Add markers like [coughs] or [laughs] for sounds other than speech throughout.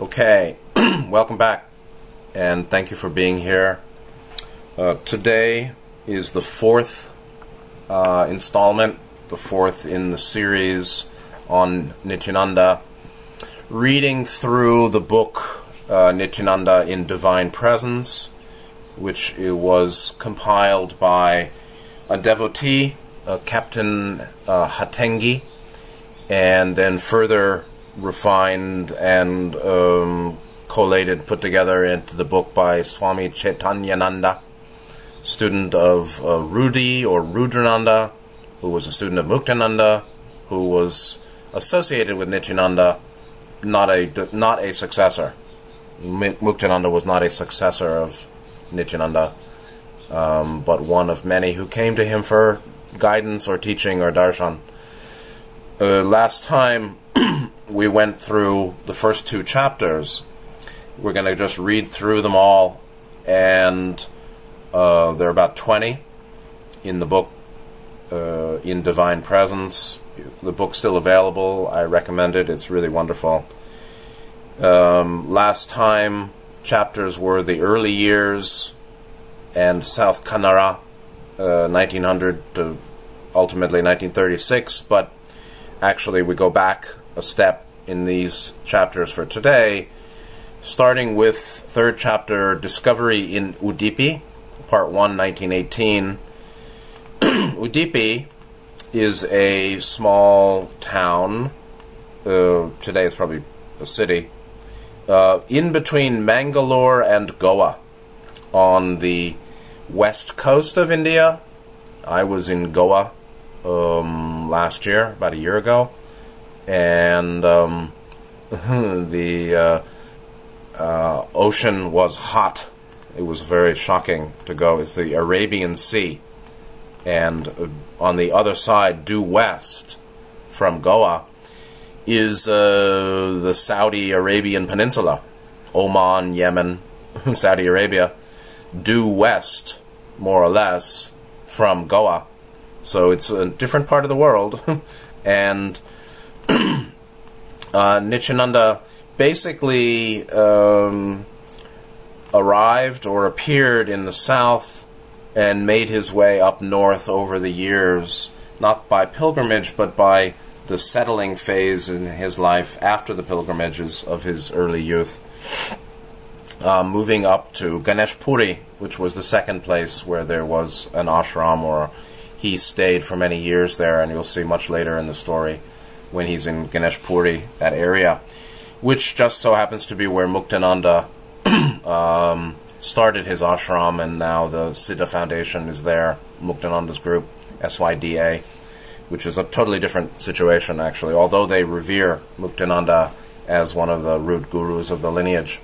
Okay, [clears throat] welcome back, and thank you for being here. Uh, today is the fourth uh, installment, the fourth in the series on Nityananda, reading through the book uh, Nityananda in Divine Presence, which was compiled by a devotee, uh, Captain uh, Hatengdi, and then further refined and um, collated, put together into the book by Swami Chetanananda, student of uh, Rudi or Rudrananda, who was a student of Muktananda, who was associated with Nityananda, not a not a successor. Muktananda was not a successor of Nityananda, um, but one of many who came to him for guidance or teaching or darshan. Uh, last time [clears throat] we went through the first two chapters. We're going to just read through them all, and uh, there are about 20 in the book uh, in Divine Presence. The book's still available. I recommend it. It's really wonderful. Um, last time, chapters were the early years and South Kanara, uh, 1900 to ultimately 1936, but actually we go back a step in these chapters for today, starting with third chapter Discovery in Udipi, part 1, 1918. [clears throat] Udipi is a small town, uh, today it's probably a city, uh, in between Mangalore and Goa on the west coast of India. I was in Goa um, last year, about a year ago, and um, [laughs] the uh, uh, ocean was hot. It was very shocking to go. It's the Arabian Sea, and uh, on the other side, due west from Goa, is uh, the Saudi Arabian Peninsula, Oman, Yemen, [laughs] Saudi Arabia, due west, more or less, from Goa. So it's a different part of the world, [laughs] and [clears throat] uh, Nityananda basically um, arrived or appeared in the south and made his way up north over the years, not by pilgrimage, but by the settling phase in his life after the pilgrimages of his early youth. Uh, moving up to Ganesh Puri, which was the second place where there was an ashram, or he stayed for many years there, and you'll see much later in the story when he's in Ganesh Puri, that area, which just so happens to be where Muktananda [clears throat] um, started his ashram, and now the Siddha Foundation is there, Muktananda's group, SYDA, which is a totally different situation, actually, although they revere Muktananda as one of the root gurus of the lineage.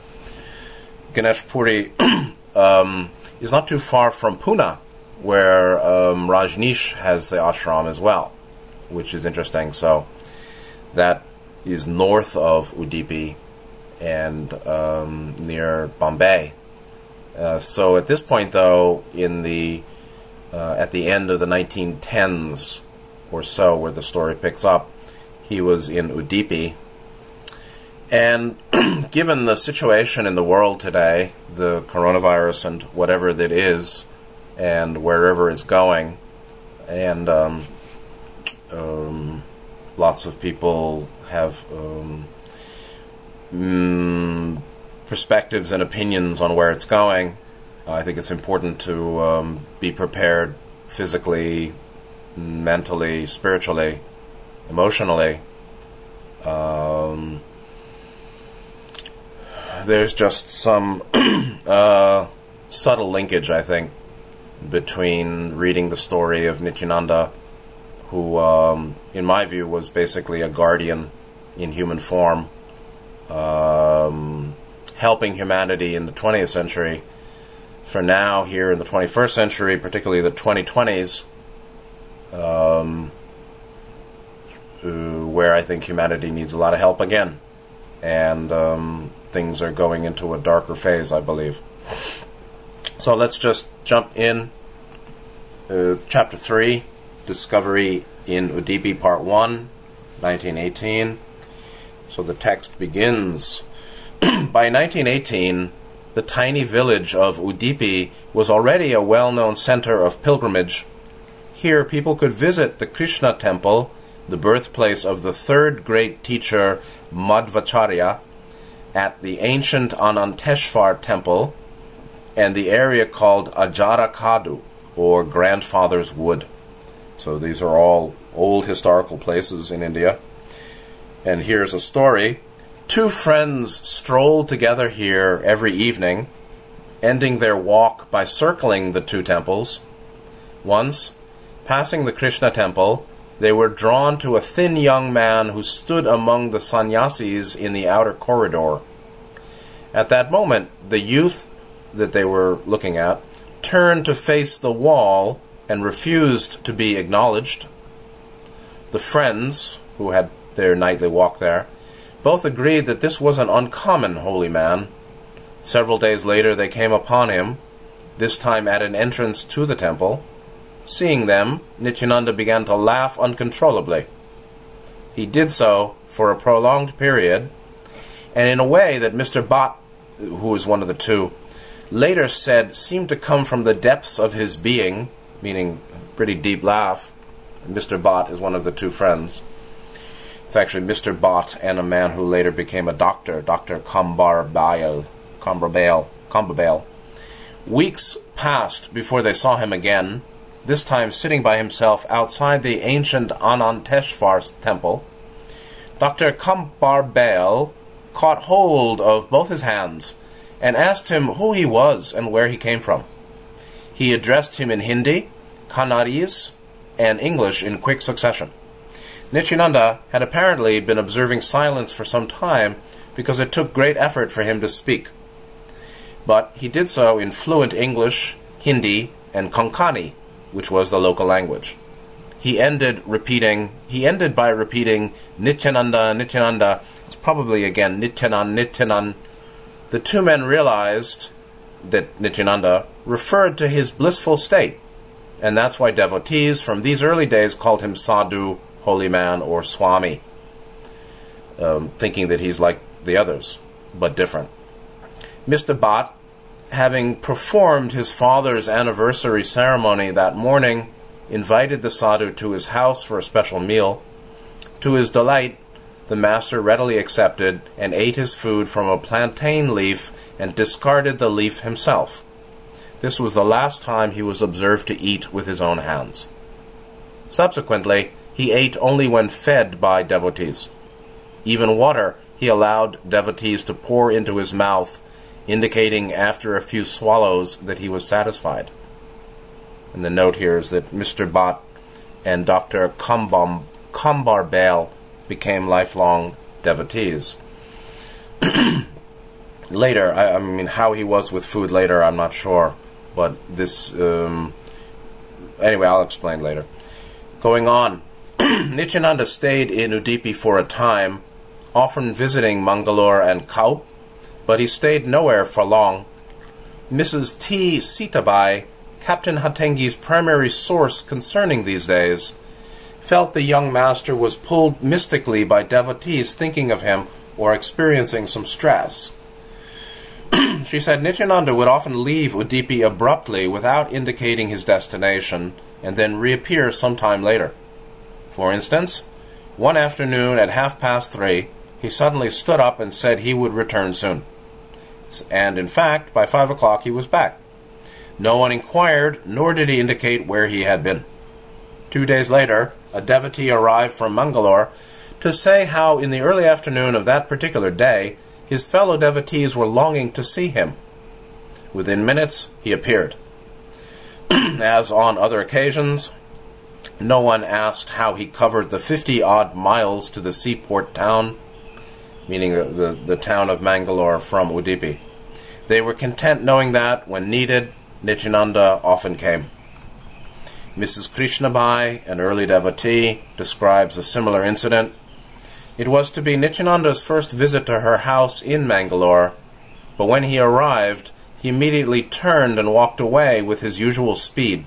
Ganesh Puri [clears throat] um, is not too far from Pune, where um, Rajneesh has the ashram as well, which is interesting. So that is north of Udipi and um, near Bombay. Uh, so at this point, though, in the uh, at the end of the 1910s or so, where the story picks up, he was in Udipi. And [clears throat] given the situation in the world today, the coronavirus and whatever that is, and wherever it's going, and um, um, lots of people have um, mm, perspectives and opinions on where it's going. I think it's important to um, be prepared physically, mentally, spiritually, emotionally. Um, there's just some [clears throat] uh, subtle linkage, I think, between reading the story of Nityananda who, um, in my view, was basically a guardian in human form, um, helping humanity in the 20th century. For now, here in the 21st century, particularly the 2020s, um, uh, where I think humanity needs a lot of help again. And um, things are going into a darker phase, I believe. So let's just jump in. Uh, chapter 3 Discovery in Udipi Part 1, 1918. So the text begins [clears throat] By 1918, the tiny village of Udipi was already a well known center of pilgrimage. Here, people could visit the Krishna temple, the birthplace of the third great teacher Madhvacharya, at the ancient Ananteshwar temple, and the area called Ajarakadu, or Grandfather's Wood. So these are all old historical places in India. And here's a story. Two friends strolled together here every evening, ending their walk by circling the two temples. Once, passing the Krishna temple, they were drawn to a thin young man who stood among the sannyasis in the outer corridor. At that moment, the youth that they were looking at turned to face the wall and refused to be acknowledged. The friends, who had their nightly walk there, both agreed that this was an uncommon holy man. Several days later, they came upon him, this time at an entrance to the temple. Seeing them, Nityananda began to laugh uncontrollably. He did so for a prolonged period, and in a way that Mr. Bhatt, who was one of the two, later said seemed to come from the depths of his being, meaning pretty deep laugh. Mr. Bhatt is one of the two friends. It's actually Mr. Bhatt and a man who later became a doctor, Dr. Kambar Bail. Kambar Weeks passed before they saw him again, this time sitting by himself outside the ancient Ananteshwar temple. Dr. Kambar caught hold of both his hands and asked him who he was and where he came from. He addressed him in Hindi, Kannadese, and English in quick succession. Nityananda had apparently been observing silence for some time because it took great effort for him to speak. But he did so in fluent English, Hindi, and Konkani, which was the local language. He ended repeating he ended by repeating Nityananda, Nityananda. It's probably again Nityanan, Nityanan. The two men realized that Nityananda referred to his blissful state, and that's why devotees from these early days called him Sadhu, holy man, or Swami, um, thinking that he's like the others, but different. Mr. Bhatt, having performed his father's anniversary ceremony that morning, invited the sadhu to his house for a special meal. To his delight, the master readily accepted and ate his food from a plantain leaf and discarded the leaf himself. This was the last time he was observed to eat with his own hands. Subsequently, he ate only when fed by devotees. Even water he allowed devotees to pour into his mouth, indicating after a few swallows that he was satisfied. And the note here is that Mr. Bhatt and Dr. Kumbam, Kumbar Bale became lifelong devotees. [clears throat] later, I, I, mean, how he was with food later, I'm not sure. But this, um, anyway, I'll explain later. Going on, [clears throat] Nityananda stayed in Udipi for a time, often visiting Mangalore and Kaup, but he stayed nowhere for long. Mrs. T. Sitabai, Captain Hatengdi's primary source concerning these days, felt the young master was pulled mystically by devotees thinking of him or experiencing some stress. [clears throat] she said Nityananda would often leave Udipi abruptly without indicating his destination and then reappear some time later. For instance, one afternoon at half past three, he suddenly stood up and said he would return soon. And in fact, by five o'clock he was back. No one inquired, nor did he indicate where he had been. Two days later, a devotee arrived from Mangalore to say how, in the early afternoon of that particular day, his fellow devotees were longing to see him. Within minutes, he appeared. [clears throat] As on other occasions, no one asked how he covered the fifty odd miles to the seaport town, meaning the, the, the town of Mangalore from Udipi. They were content knowing that, when needed, Nityananda often came. Mrs. Krishnabai, an early devotee, describes a similar incident. It was to be Nityananda's first visit to her house in Mangalore, but when he arrived, he immediately turned and walked away with his usual speed.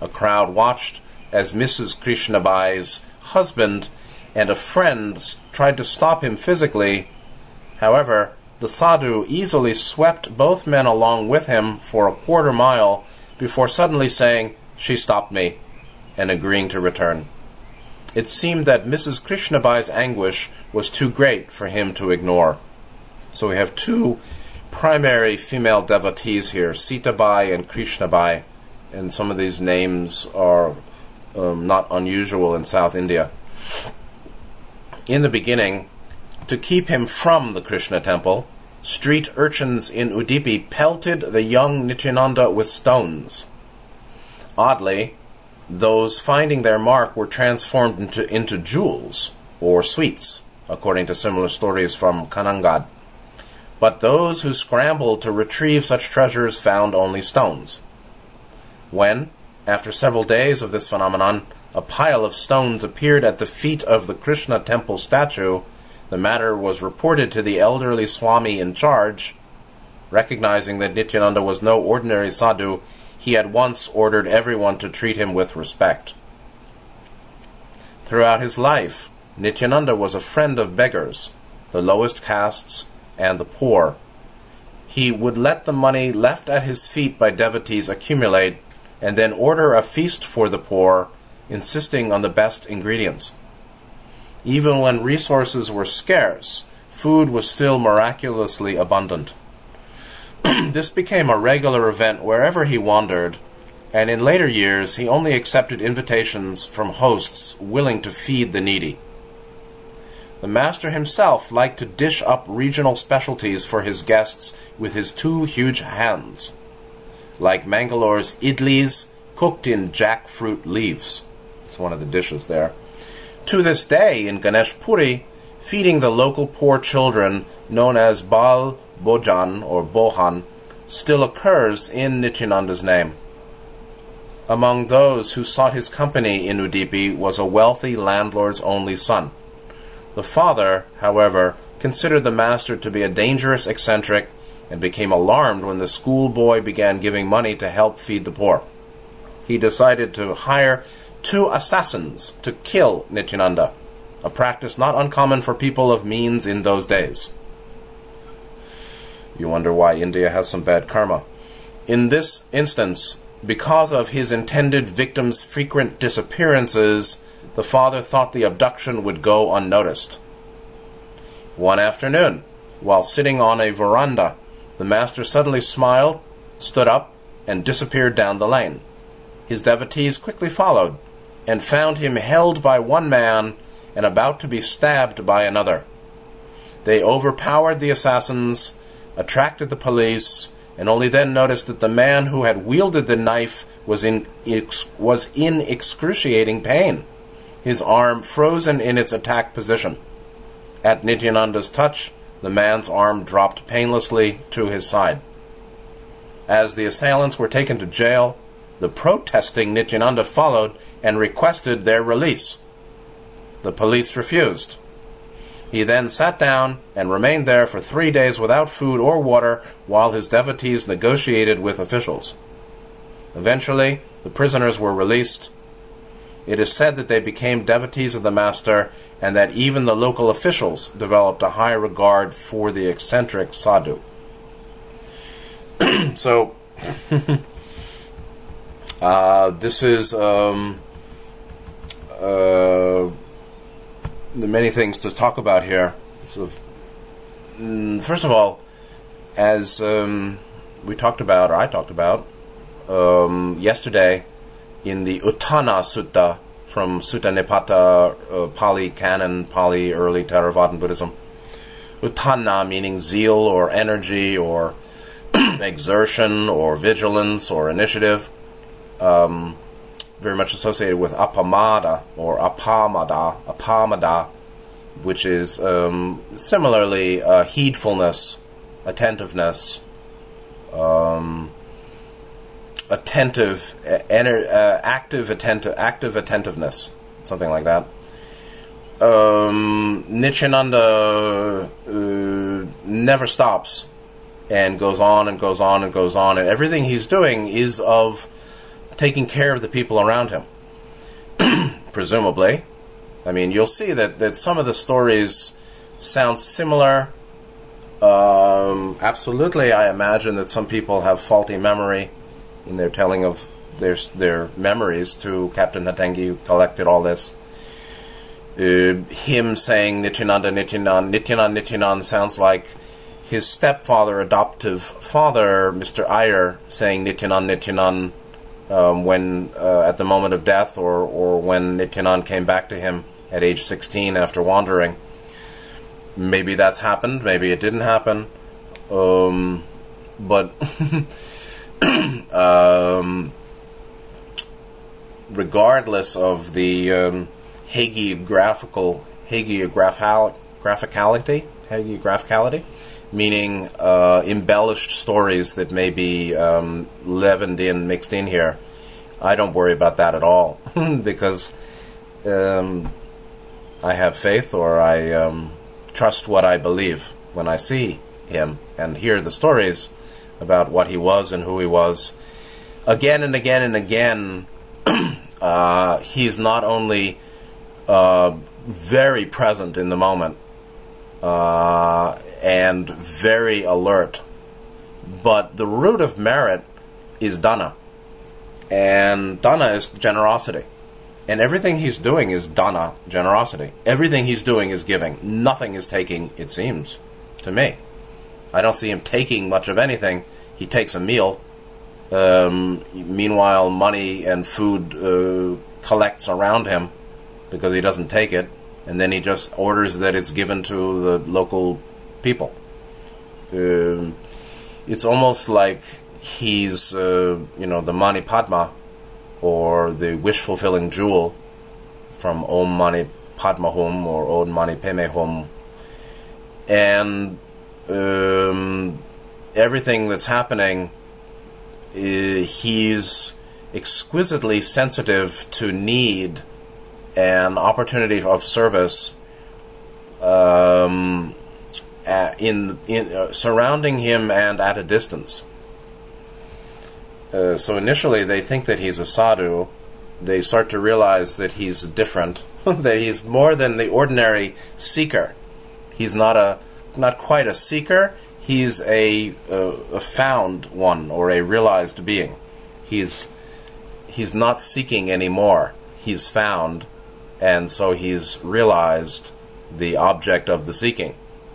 A crowd watched as Mrs. Krishnabai's husband and a friend tried to stop him physically. However, the sadhu easily swept both men along with him for a quarter mile before suddenly saying, She stopped me, and agreeing to return. It seemed that Mrs. Krishnabai's anguish was too great for him to ignore. So we have two primary female devotees here, Sitabai and Krishnabai, and some of these names are um, not unusual in South India. In the beginning, to keep him from the Krishna temple, street urchins in Udipi pelted the young Nityananda with stones. Oddly, those finding their mark were transformed into, into jewels or sweets, according to similar stories from Kanhangad. But those who scrambled to retrieve such treasures found only stones. When, after several days of this phenomenon, a pile of stones appeared at the feet of the Krishna temple statue, the matter was reported to the elderly Swami in charge. Recognizing that Nityananda was no ordinary sadhu, he at once ordered everyone to treat him with respect. Throughout his life, Nityananda was a friend of beggars, the lowest castes, and the poor. He would let the money left at his feet by devotees accumulate and then order a feast for the poor, insisting on the best ingredients. Even when resources were scarce, food was still miraculously abundant. [clears throat] this became a regular event wherever he wandered, and in later years he only accepted invitations from hosts willing to feed the needy. The master himself liked to dish up regional specialties for his guests with his two huge hands, like Mangalore's idlis cooked in jackfruit leaves. It's one of the dishes there. To this day in Ganesh Puri, feeding the local poor children, known as Bal Bhojan or Bohan, still occurs in Nityananda's name. Among those who sought his company in Udipi was a wealthy landlord's only son. The father, however, considered the master to be a dangerous eccentric and became alarmed when the schoolboy began giving money to help feed the poor. He decided to hire two assassins to kill Nityananda, a practice not uncommon for people of means in those days. You wonder why India has some bad karma. In this instance, because of his intended victim's frequent disappearances, the father thought the abduction would go unnoticed. One afternoon, while sitting on a veranda, the master suddenly smiled, stood up, and disappeared down the lane. His devotees quickly followed, and found him held by one man and about to be stabbed by another. They overpowered the assassins, attracted the police, and only then noticed that the man who had wielded the knife was in, ex, was in excruciating pain, his arm frozen in its attack position. At Nityananda's touch, the man's arm dropped painlessly to his side. As the assailants were taken to jail, the protesting Nityananda followed and requested their release. The police refused. He then sat down and remained there for three days without food or water while his devotees negotiated with officials. Eventually, the prisoners were released. It is said that they became devotees of the Master and that even the local officials developed a high regard for the eccentric sadhu. [clears throat] so, [laughs] uh, this is um, uh, the many things to talk about here. Sort of, mm, first of all, as um, we talked about, or I talked about um, yesterday in the Uttana Sutta from Sutta Nipata, uh, Pali Canon, Pali Early Theravadan Buddhism. Uttana meaning zeal or energy or [clears throat] exertion or vigilance or initiative. Um, very much associated with apamada or apamada, apamada, which is um, similarly uh, heedfulness, attentiveness, um, attentive, uh, active, attentive, active attentiveness, something like that. Um, uh, never stops and goes on and goes on and goes on, and everything he's doing is of taking care of the people around him. [clears throat] Presumably. I mean, you'll see that, that some of the stories sound similar. Um, absolutely, I imagine that some people have faulty memory in their telling of their their memories to Captain Hatengdi, who collected all this. Uh, him saying Nityananda Nityanan, Nityanan Nityanan sounds like his stepfather, adoptive father, Mr. Iyer, saying Nityanan Nityanan um, when uh, at the moment of death, or or when Nityanan came back to him at age 16 after wandering. Maybe that's happened. Maybe it didn't happen. Um, but [laughs] um, regardless of the um, hagiographical hagiographical graphicality, hagiographicality, meaning uh, embellished stories that may be um, leavened in, mixed in here. I don't worry about that at all [laughs] because um, I have faith or I um, trust what I believe when I see him and hear the stories about what he was and who he was. Again and again and again, [clears throat] uh, he's not only uh, very present in the moment uh, and very alert, but the root of merit is dana. And dana is generosity. And everything he's doing is dana, generosity. Everything he's doing is giving. Nothing is taking, it seems, to me. I don't see him taking much of anything. He takes a meal. Um, meanwhile, money and food uh, collects around him because he doesn't take it, and then he just orders that it's given to the local people. Um, it's almost like he's, uh, you know, the Mani Padma or the wish fulfilling jewel from Om Mani Padma Hum or Om Mani Padme Hum. And um, everything that's happening, uh, he's exquisitely sensitive to need and opportunity of service um, in, in uh, surrounding him and at a distance. Uh, so initially, they think that he's a sadhu. They start to realize that he's different, [laughs] that he's more than the ordinary seeker. He's not a not quite a seeker. He's a, a, a found one or a realized being. He's he's not seeking anymore. He's found, and so he's realized the object of the seeking,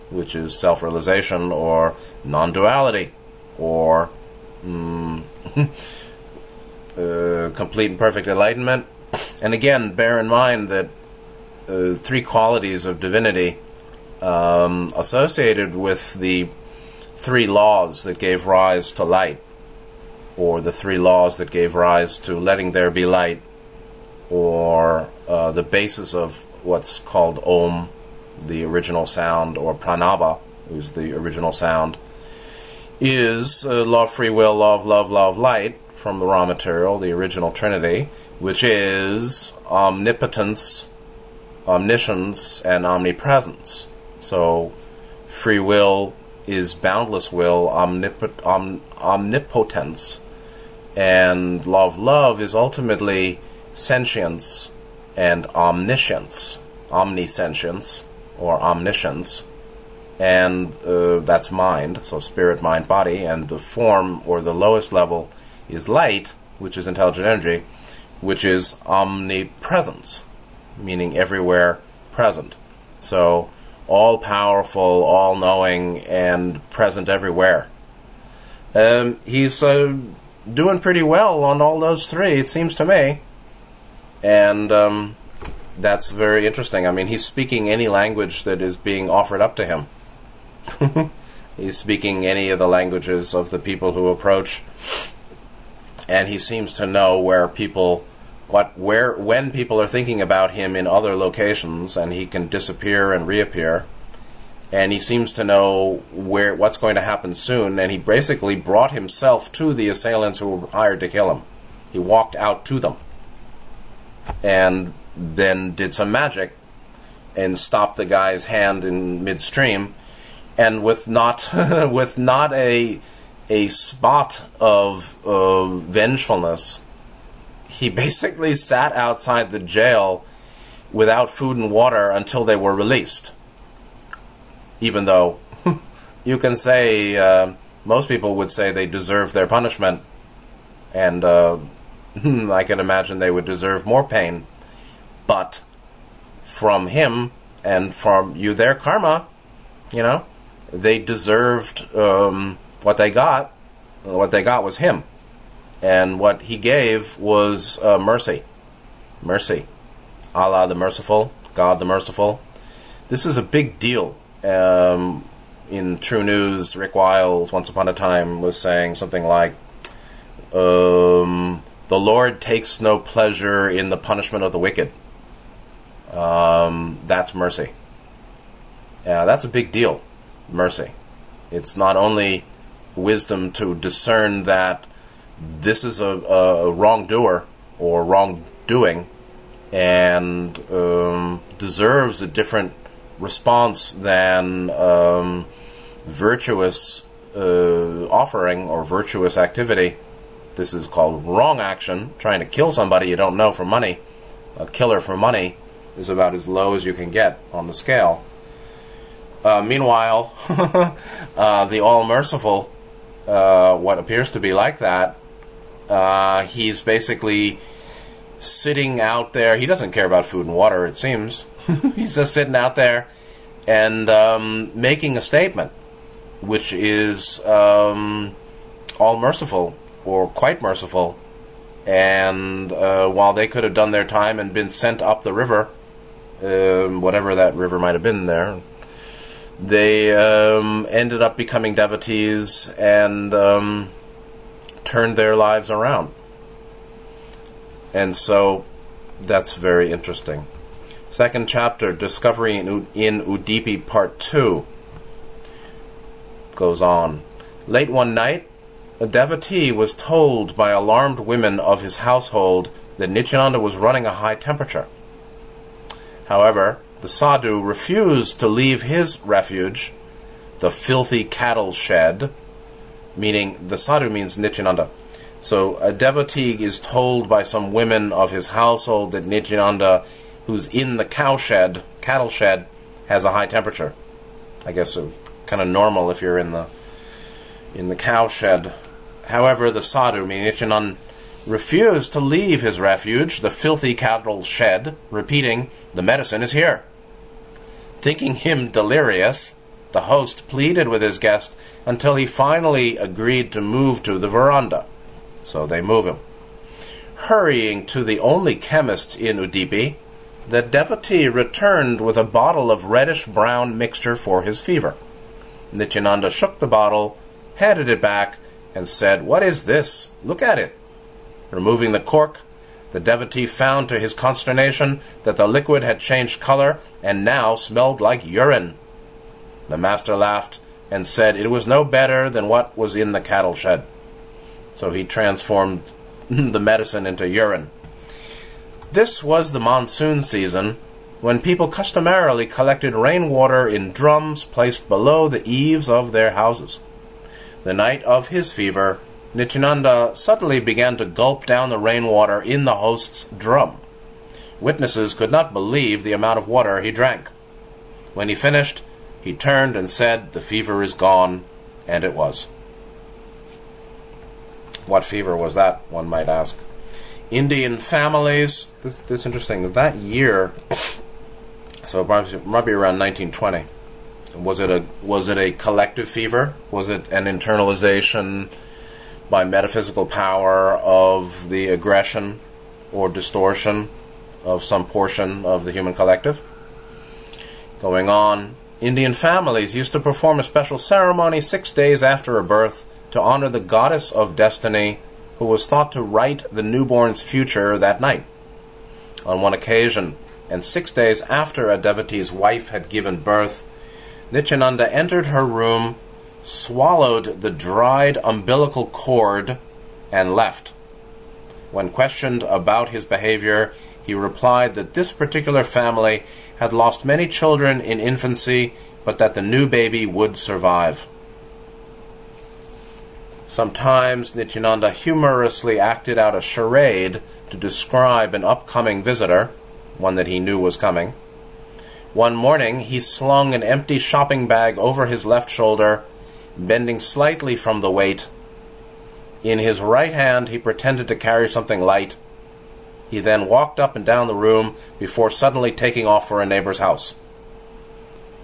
which is self-realization or non-duality, or mm, [laughs] uh, complete and perfect enlightenment. And again, bear in mind that uh, three qualities of divinity um, associated with the three laws that gave rise to light, or the three laws that gave rise to letting there be light, or uh, the basis of what's called Om, the original sound, or Pranava, who's the original sound is uh, love, free will, love, love, love, light from the raw material, the original Trinity, which is omnipotence, omniscience, and omnipresence. So, free will is boundless will, om- omnipotence, and love, love is ultimately sentience and omniscience, omnisentience, or omniscience and uh, that's mind, so spirit, mind, body, and the form or the lowest level is light, which is intelligent energy, which is omnipresence, meaning everywhere present. So all powerful, all knowing, and present everywhere. Um, he's uh, doing pretty well on all those three, it seems to me. And um, that's very interesting. I mean, he's speaking any language that is being offered up to him. [laughs] He's speaking any of the languages of the people who approach, and he seems to know where people, what, where, when people are thinking about him in other locations, and he can disappear and reappear. And he seems to know where what's going to happen soon, and he basically brought himself to the assailants who were hired to kill him. He walked out to them, and then did some magic and stopped the guy's hand in midstream and with not [laughs] with not a a spot of uh, vengefulness, he basically sat outside the jail without food and water until they were released. Even though, [laughs] you can say uh, most people would say they deserve their punishment, and uh, [laughs] I can imagine they would deserve more pain. But from him and from you, their karma, you know, they deserved um, what they got. What they got was him, and what he gave was uh, mercy, mercy. Allah the Merciful, God the Merciful. This is a big deal. Um, in TruNews, Rick Wiles, once upon a time, was saying something like, um, "The Lord takes no pleasure in the punishment of the wicked." Um, that's mercy. That's a big deal. Mercy. It's not only wisdom to discern that this is a, a wrongdoer or wrongdoing and um, deserves a different response than um, virtuous uh, offering or virtuous activity. This is called wrong action. Trying to kill somebody you don't know for money, a killer for money, is about as low as you can get on the scale. Uh, meanwhile, [laughs] uh, the All Merciful, uh, what appears to be like that, uh, he's basically sitting out there. He doesn't care about food and water, it seems. [laughs] he's just sitting out there and um, making a statement, which is um, all merciful or quite merciful. And uh, while they could have done their time and been sent up the river, um, whatever that river might have been there, they um, ended up becoming devotees and um, turned their lives around. And so that's very interesting. Second chapter, Discovery in, in Udipi, Part 2, goes on. Late one night, a devotee was told by alarmed women of his household that Nityananda was running a high temperature. However, the sadhu refused to leave his refuge, the filthy cattle shed, meaning the sadhu means Nityananda. So a devotee is told by some women of his household that Nityananda, who's in the cow shed, cattle shed, has a high temperature. I guess it's kind of normal if you're in the in the cow shed. However, the sadhu, meaning Nityananda, refused to leave his refuge, the filthy cattle shed, repeating, "The medicine is here." Thinking him delirious, the host pleaded with his guest until he finally agreed to move to the veranda. So they move him. Hurrying to the only chemist in Udipi, the devotee returned with a bottle of reddish brown mixture for his fever. Nityananda shook the bottle, handed it back, and said, What is this? Look at it. Removing the cork, the devotee found to his consternation that the liquid had changed color and now smelled like urine. The master laughed and said it was no better than what was in the cattle shed. So he transformed [laughs] the medicine into urine. This was the monsoon season when people customarily collected rainwater in drums placed below the eaves of their houses. The night of his fever, Nityananda suddenly began to gulp down the rainwater in the host's drum. Witnesses could not believe the amount of water he drank. When he finished, he turned and said, The fever is gone, and it was. What fever was that, one might ask? Indian families. This, this interesting. That year, so be around 1920. Was it a was it a collective fever? Was it an internalization by metaphysical power of the aggression or distortion of some portion of the human collective? Going on, Indian families used to perform a special ceremony six days after a birth to honor the goddess of destiny who was thought to write the newborn's future that night. On one occasion, and six days after a devotee's wife had given birth, Nityananda entered her room, swallowed the dried umbilical cord, and left. When questioned about his behavior, he replied that this particular family had lost many children in infancy, but that the new baby would survive. Sometimes Nityananda humorously acted out a charade to describe an upcoming visitor, one that he knew was coming. One morning he slung an empty shopping bag over his left shoulder bending slightly from the weight. In his right hand, he pretended to carry something light. He then walked up and down the room before suddenly taking off for a neighbor's house.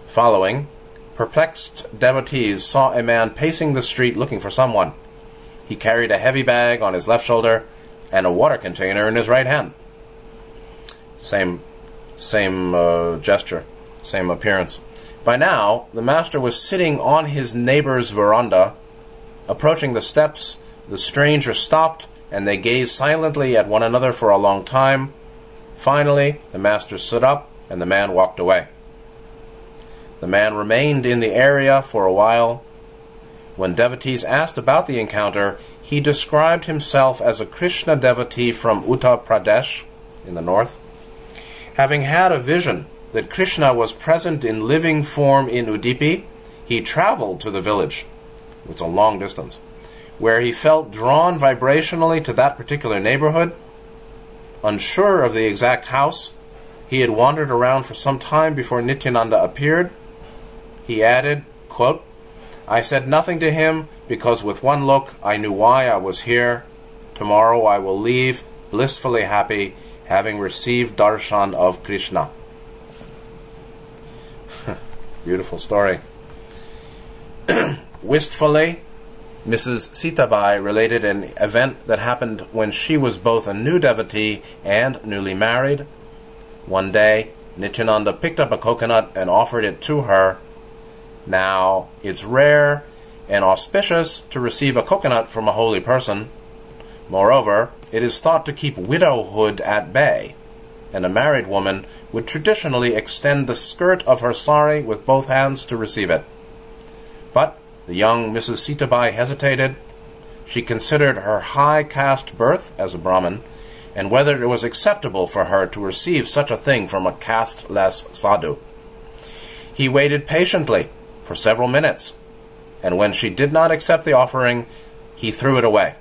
Following, perplexed devotees saw a man pacing the street looking for someone. He carried a heavy bag on his left shoulder and a water container in his right hand. Same, same uh, gesture, same appearance. By now, the master was sitting on his neighbor's veranda. Approaching the steps, the stranger stopped, and they gazed silently at one another for a long time. Finally, the master stood up, and the man walked away. The man remained in the area for a while. When devotees asked about the encounter, he described himself as a Krishna devotee from Uttar Pradesh in the north. Having had a vision that Krishna was present in living form in Udupi, he traveled to the village. It's a long distance. Where he felt drawn vibrationally to that particular neighborhood. Unsure of the exact house, he had wandered around for some time before Nityananda appeared he added, quote, I said nothing to him because with one look I knew why I was here. Tomorrow I will leave blissfully happy, having received darshan of Krishna. Beautiful story. [clears throat] Wistfully, Mrs. Sitabai related an event that happened when she was both a new devotee and newly married. One day, Nityananda picked up a coconut and offered it to her now, it's rare and auspicious to receive a coconut from a holy person. Moreover, it is thought to keep widowhood at bay, and a married woman would traditionally extend the skirt of her sari with both hands to receive it. But the young Mrs. Sitabai hesitated. She considered her high caste birth as a Brahmin, and whether it was acceptable for her to receive such a thing from a caste-less sadhu. He waited patiently for several minutes, and when she did not accept the offering, he threw it away,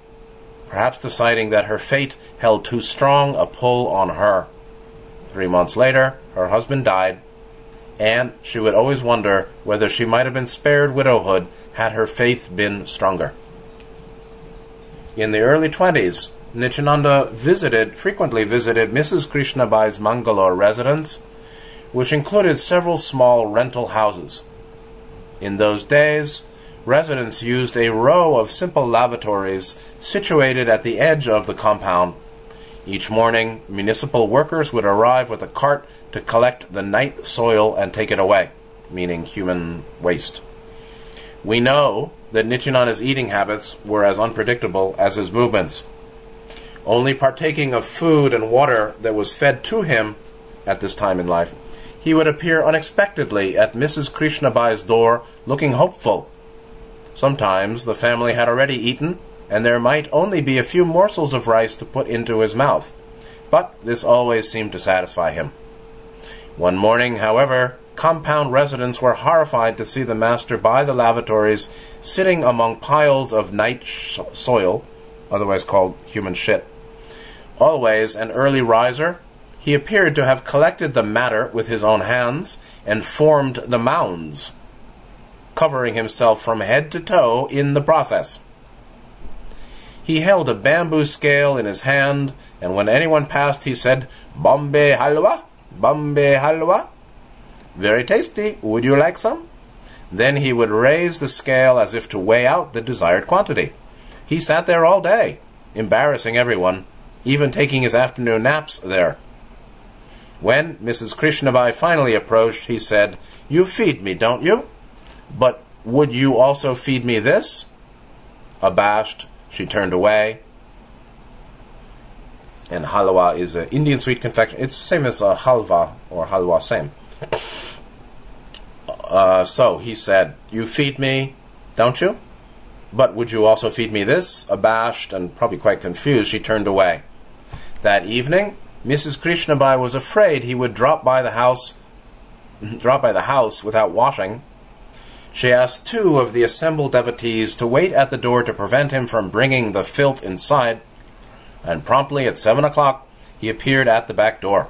perhaps deciding that her fate held too strong a pull on her. Three months later, her husband died, and she would always wonder whether she might have been spared widowhood had her faith been stronger. In the early 20s, Nityananda visited, frequently visited Mrs. Krishnabai's Mangalore residence, which included several small rental houses. In those days, residents used a row of simple lavatories situated at the edge of the compound. Each morning, municipal workers would arrive with a cart to collect the night soil and take it away, meaning human waste. We know that Nityananda's eating habits were as unpredictable as his movements. Only partaking of food and water that was fed to him at this time in life he would appear unexpectedly at Mrs. Krishnabai's door looking hopeful. Sometimes the family had already eaten, and there might only be a few morsels of rice to put into his mouth, but this always seemed to satisfy him. One morning, however, compound residents were horrified to see the master by the lavatories sitting among piles of night sh- soil, otherwise called human shit. Always an early riser, he appeared to have collected the matter with his own hands and formed the mounds, covering himself from head to toe in the process. He held a bamboo scale in his hand, and when anyone passed, he said, Bombay halwa, Bombay halwa. Very tasty. Would you like some? Then he would raise the scale as if to weigh out the desired quantity. He sat there all day, embarrassing everyone, even taking his afternoon naps there. When Mrs. Krishnabai finally approached, he said, You feed me, don't you? But would you also feed me this? Abashed, she turned away. And halwa is an Indian sweet confection. It's the same as a halva or halwa, same. Uh, so he said, You feed me, don't you? But would you also feed me this? Abashed and probably quite confused, she turned away. That evening, Mrs. Krishnabai was afraid he would drop by the house drop by the house without washing. She asked two of the assembled devotees to wait at the door to prevent him from bringing the filth inside, and promptly at seven o'clock he appeared at the back door.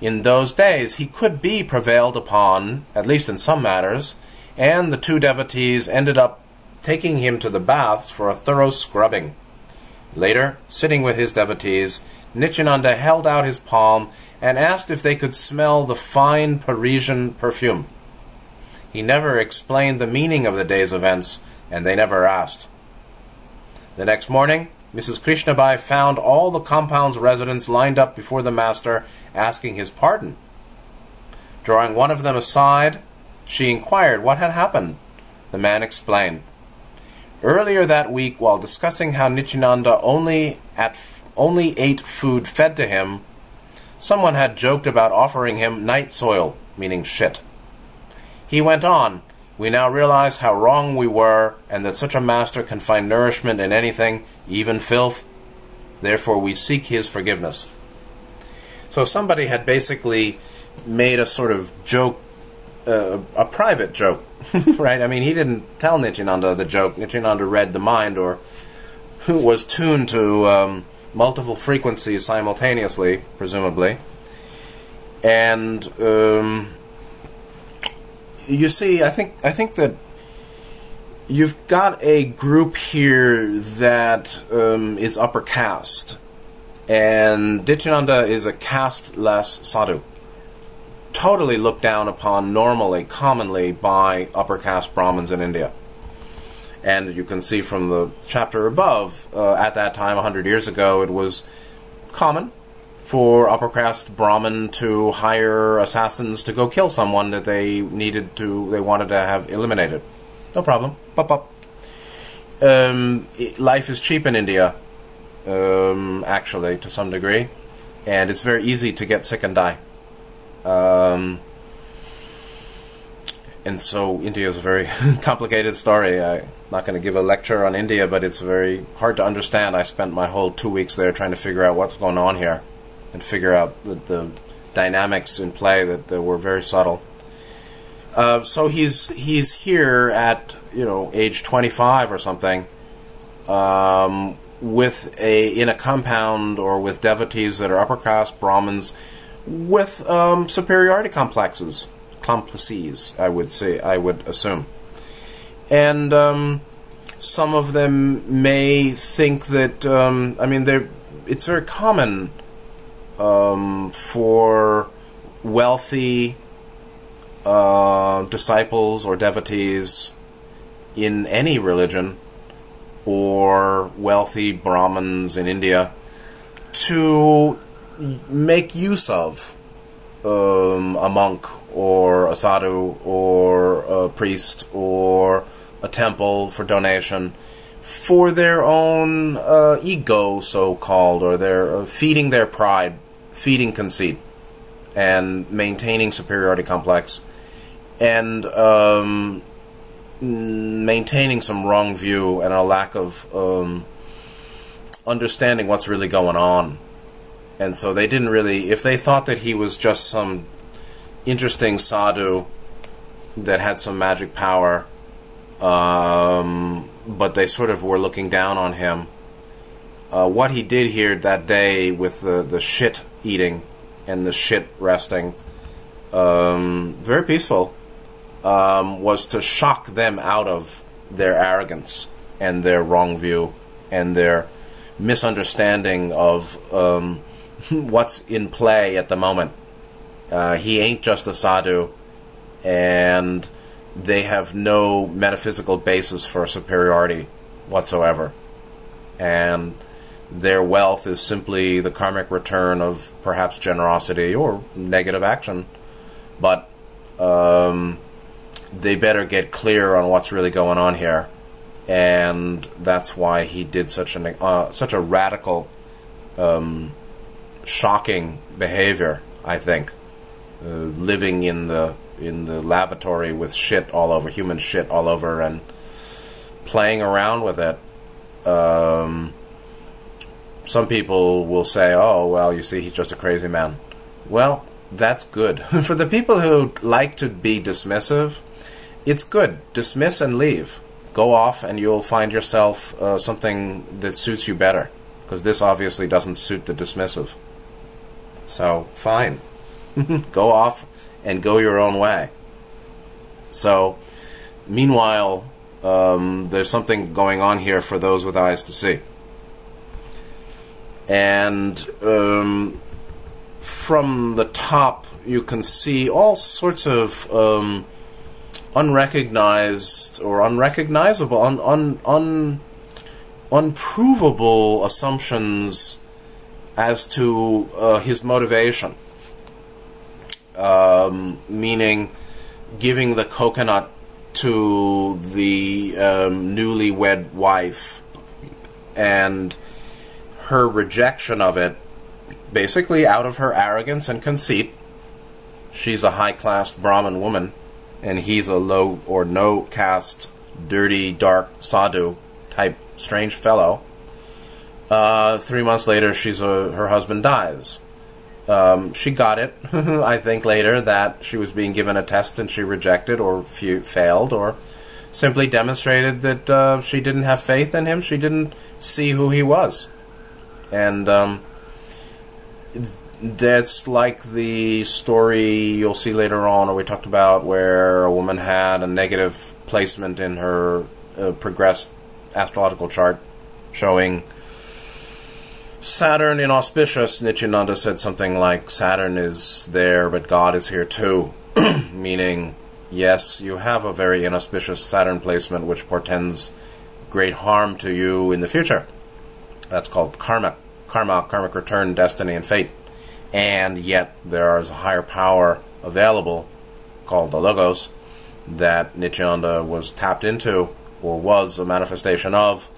In those days he could be prevailed upon, at least in some matters, and the two devotees ended up taking him to the baths for a thorough scrubbing. Later, sitting with his devotees, Nityananda held out his palm and asked if they could smell the fine Parisian perfume. He never explained the meaning of the day's events, and they never asked. The next morning, Mrs. Krishnabai found all the compound's residents lined up before the master, asking his pardon. Drawing one of them aside, she inquired what had happened. The man explained. Earlier that week, while discussing how Nityananda only at only ate food fed to him, someone had joked about offering him night soil, meaning shit. He went on, We now realize how wrong we were, and that such a master can find nourishment in anything, even filth. Therefore, we seek his forgiveness. So, somebody had basically made a sort of joke, uh, a private joke, [laughs] right? I mean, he didn't tell Nityananda the joke. Nityananda read the mind or was tuned to um, multiple frequencies simultaneously, presumably. And um, you see, I think I think that you've got a group here that um, is upper caste, and Nityananda is a caste-less sadhu. Totally looked down upon normally, commonly by upper caste Brahmins in India. And you can see from the chapter above, uh, at that time, 100 years ago, it was common for upper caste Brahmin to hire assassins to go kill someone that they needed to, they wanted to have eliminated. No problem. Pop up. Um, life is cheap in India, um, actually, to some degree, and it's very easy to get sick and die. Um, and so India is a very [laughs] complicated story. I'm not going to give a lecture on India, but it's very hard to understand. I spent my whole two weeks there trying to figure out what's going on here and figure out the, the dynamics in play that, that were very subtle. Uh, so he's he's here at you know age 25 or something, um, with a in a compound or with devotees that are upper caste Brahmins, with um, superiority complexes, complexes I would say I would assume, and um, some of them may think that um, I mean they it's very common um, for wealthy uh, disciples or devotees in any religion or wealthy Brahmins in India to make use of um, a monk or a sadhu or a priest or a temple for donation for their own uh, ego, so called, or their uh, feeding their pride feeding conceit and maintaining superiority complex and um, maintaining some wrong view and a lack of um, understanding what's really going on. And so they didn't really, if they thought that he was just some interesting sadhu that had some magic power, um, but they sort of were looking down on him. Uh, what he did here that day with the, the shit eating and the shit resting, um, very peaceful, um, was to shock them out of their arrogance and their wrong view and their misunderstanding of um, [laughs] what's in play at the moment. Uh, he ain't just a sadhu, and they have no metaphysical basis for superiority whatsoever. And their wealth is simply the karmic return of perhaps generosity or negative action. But um, they better get clear on what's really going on here, and that's why he did such an uh, such a radical, um, shocking behavior. I think, uh, living in the in the lavatory with shit all over, human shit all over, and playing around with it. Um, some people will say, oh, well, you see, he's just a crazy man. Well, that's good. [laughs] For the people who like to be dismissive, it's good. Dismiss and leave. Go off, and you'll find yourself uh, something that suits you better. Because this obviously doesn't suit the dismissive. So, fine. [laughs] go off and go your own way. So, meanwhile, um, there's something going on here for those with eyes to see. And um, from the top, you can see all sorts of um, unrecognized or unrecognizable, un, un, un, unprovable assumptions as to uh, his motivation. Um, meaning, giving the coconut to the um, newlywed wife and her rejection of it, basically out of her arrogance and conceit. She's a high class Brahmin woman, and he's a low or no caste, dirty, dark sadhu type strange fellow. Uh, three months later, she's a, her husband dies. Um, she got it, [laughs] I think, later that she was being given a test and she rejected or failed or simply demonstrated that uh, she didn't have faith in him. She didn't see who he was. And um, that's like the story you'll see later on, or we talked about, where a woman had a negative placement in her uh, progressed astrological chart showing Saturn inauspicious, Nityananda said something like Saturn is there, but God is here too. [clears throat] Meaning, yes, you have a very inauspicious Saturn placement which portends great harm to you in the future. That's called karma, karma, karmic return, destiny, and fate. And yet, there is a higher power available called the Logos that Nityananda was tapped into, or was a manifestation of.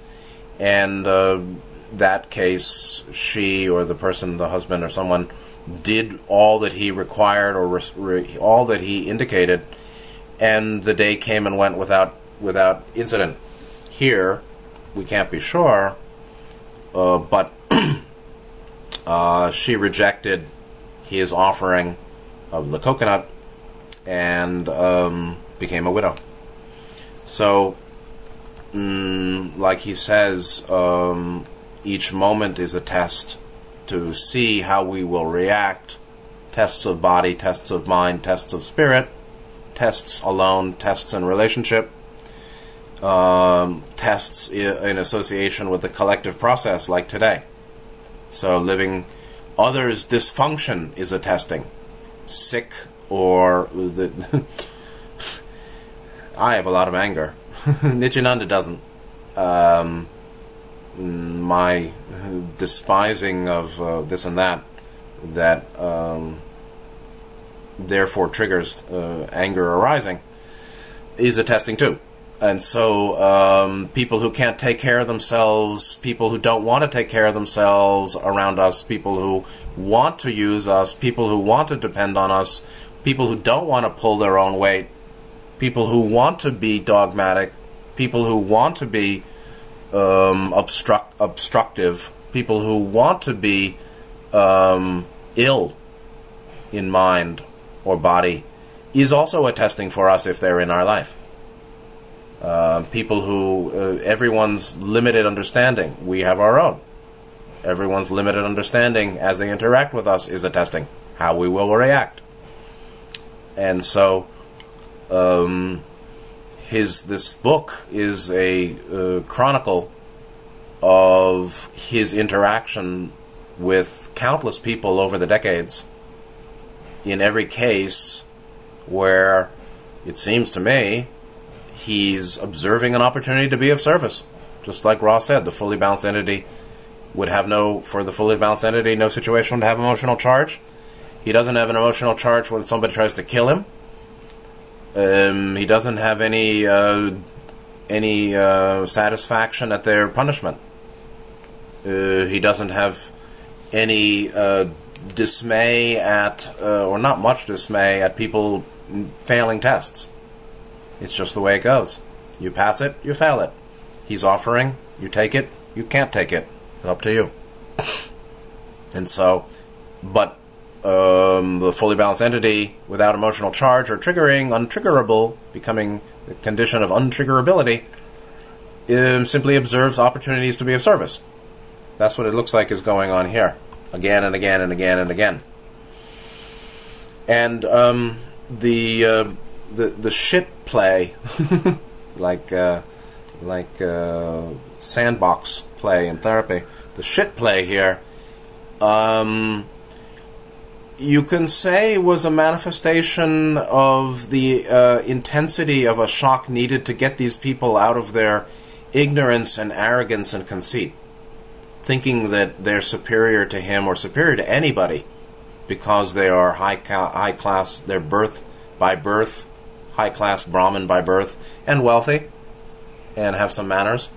And uh, that case, she or the person, the husband or someone, did all that he required or re- all that he indicated, and the day came and went without without incident. Here, we can't be sure, uh, but [clears throat] uh, she rejected his offering of the coconut and um, became a widow. So, mm, like he says, um, each moment is a test to see how we will react. Tests of body, tests of mind, tests of spirit, tests alone, tests in relationship, um, tests in association with the collective process, like today. So, living others' dysfunction is a testing. Sick or the. [laughs] I have a lot of anger. [laughs] Nityananda doesn't. Um, my despising of uh, this and that that um, therefore triggers uh, anger arising is a testing too. And so, um, people who can't take care of themselves, people who don't want to take care of themselves around us, people who want to use us, people who want to depend on us, people who don't want to pull their own weight, people who want to be dogmatic, people who want to be um, obstruct, obstructive, people who want to be um, ill in mind or body, is also a testing for us if they're in our life. Uh, people who, uh, everyone's limited understanding, we have our own. Everyone's limited understanding as they interact with us is a testing, how we will react. And so, um, his this book is a uh, chronicle of his interaction with countless people over the decades. In every case where it seems to me he's observing an opportunity to be of service. Just like Ra said, the fully balanced entity would have no, for the fully balanced entity, no situation to have emotional charge. He doesn't have an emotional charge when somebody tries to kill him. Um, he doesn't have any uh, any uh, satisfaction at their punishment. Uh, he doesn't have any uh, dismay at, uh, or not much dismay at people failing tests. It's just the way it goes. You pass it, you fail it. He's offering, you take it, you can't take it. It's up to you. And so, but um, the fully balanced entity without emotional charge or triggering, untriggerable, becoming the condition of untriggerability, um, simply observes opportunities to be of service. That's what it looks like is going on here, again and again and again and again. And um, the uh, the the shit play, [laughs] like uh, like uh, sandbox play in therapy. The shit play here, um, you can say was a manifestation of the uh, intensity of a shock needed to get these people out of their ignorance and arrogance and conceit, thinking that they're superior to him or superior to anybody because they are high ca- high class, their birth by birth, high class Brahmin by birth, and wealthy, and have some manners.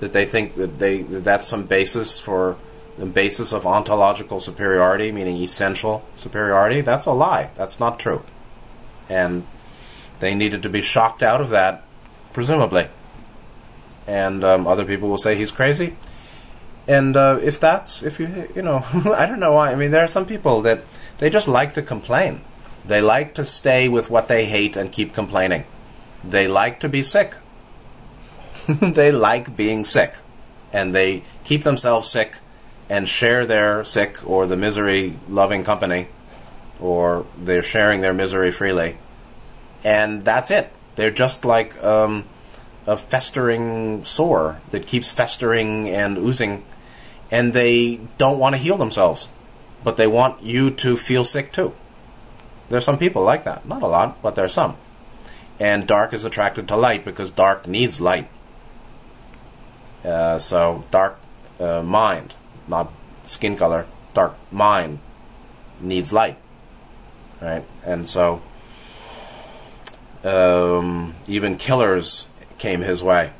That they think that they that that's some basis for the basis of ontological superiority, meaning essential superiority. That's a lie. That's not true, and they needed to be shocked out of that, presumably. And um, other people will say he's crazy. And uh, if that's if you you know [laughs] I don't know why I mean there are some people that they just like to complain. They like to stay with what they hate and keep complaining. They like to be sick. [laughs] they like being sick. And they keep themselves sick and share their sick or the misery loving company or they're sharing their misery freely. And that's it. They're just like um, a festering sore that keeps festering and oozing, and they don't want to heal themselves, but they want you to feel sick too. There's some people like that. Not a lot, but there's some. And dark is attracted to light because dark needs light. Uh, so dark uh, mind, not skin color, dark mind needs light, right? And so um, even killers came his way.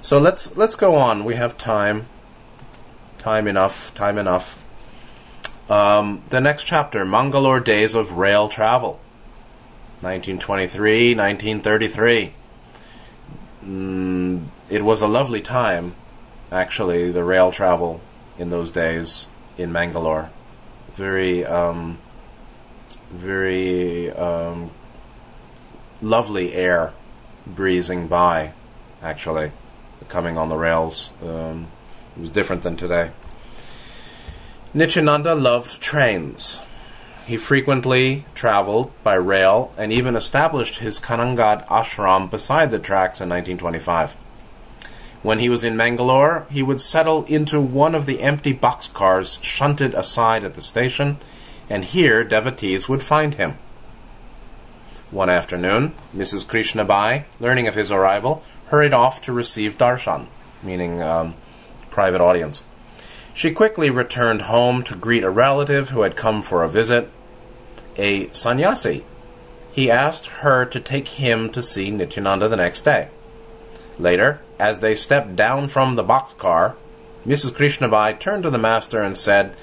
So let's let's go on. We have time, time enough, time enough. Um, the next chapter, Mangalore Days of Rail Travel, 1923, 1933. Mm, it was a lovely time, actually, the rail travel in those days in Mangalore. Very, um, very um, lovely air breezing by, actually, coming on the rails. Um, it was different than today. Nityananda loved trains. He frequently traveled by rail and even established his Kanhangad ashram beside the tracks in 1925. When he was in Mangalore, he would settle into one of the empty boxcars shunted aside at the station, and here devotees would find him. One afternoon, Mrs. Krishnabai, learning of his arrival, hurried off to receive darshan, meaning um, private audience. She quickly returned home to greet a relative who had come for a visit, a sannyasi. He asked her to take him to see Nityananda the next day. Later, as they stepped down from the boxcar, Mrs. Krishnabai turned to the master and said,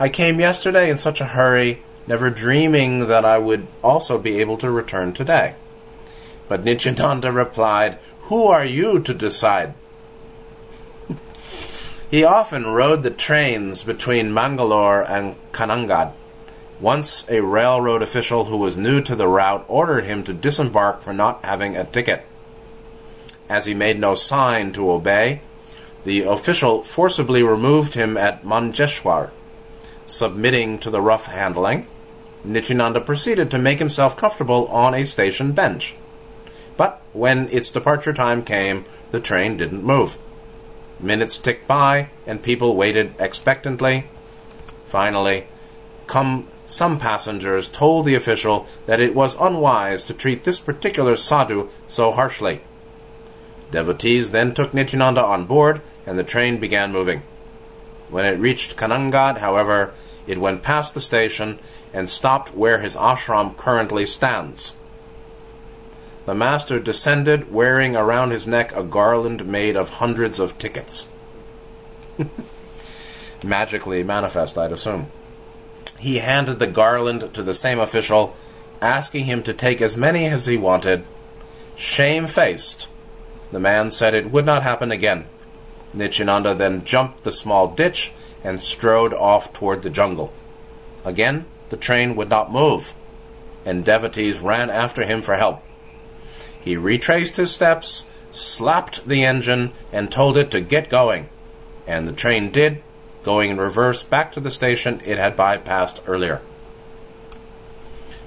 I came yesterday in such a hurry, never dreaming that I would also be able to return today. But Nityananda replied, Who are you to decide? He often rode the trains between Mangalore and Kanhangad. Once a railroad official who was new to the route ordered him to disembark for not having a ticket. As he made no sign to obey, the official forcibly removed him at Manjeshwar. Submitting to the rough handling, Nityananda proceeded to make himself comfortable on a station bench. But when its departure time came, the train didn't move. Minutes ticked by, and people waited expectantly. Finally, come some passengers told the official that it was unwise to treat this particular sadhu so harshly. Devotees then took Nityananda on board, and the train began moving. When it reached Kanhangad, however, it went past the station and stopped where his ashram currently stands. The master descended, wearing around his neck a garland made of hundreds of tickets. [laughs] Magically manifest, I'd assume. He handed the garland to the same official, asking him to take as many as he wanted. Shamefaced, the man said it would not happen again. Nityananda then jumped the small ditch and strode off toward the jungle. Again, the train would not move, and devotees ran after him for help. He retraced his steps, slapped the engine, and told it to get going. And the train did, going in reverse back to the station it had bypassed earlier.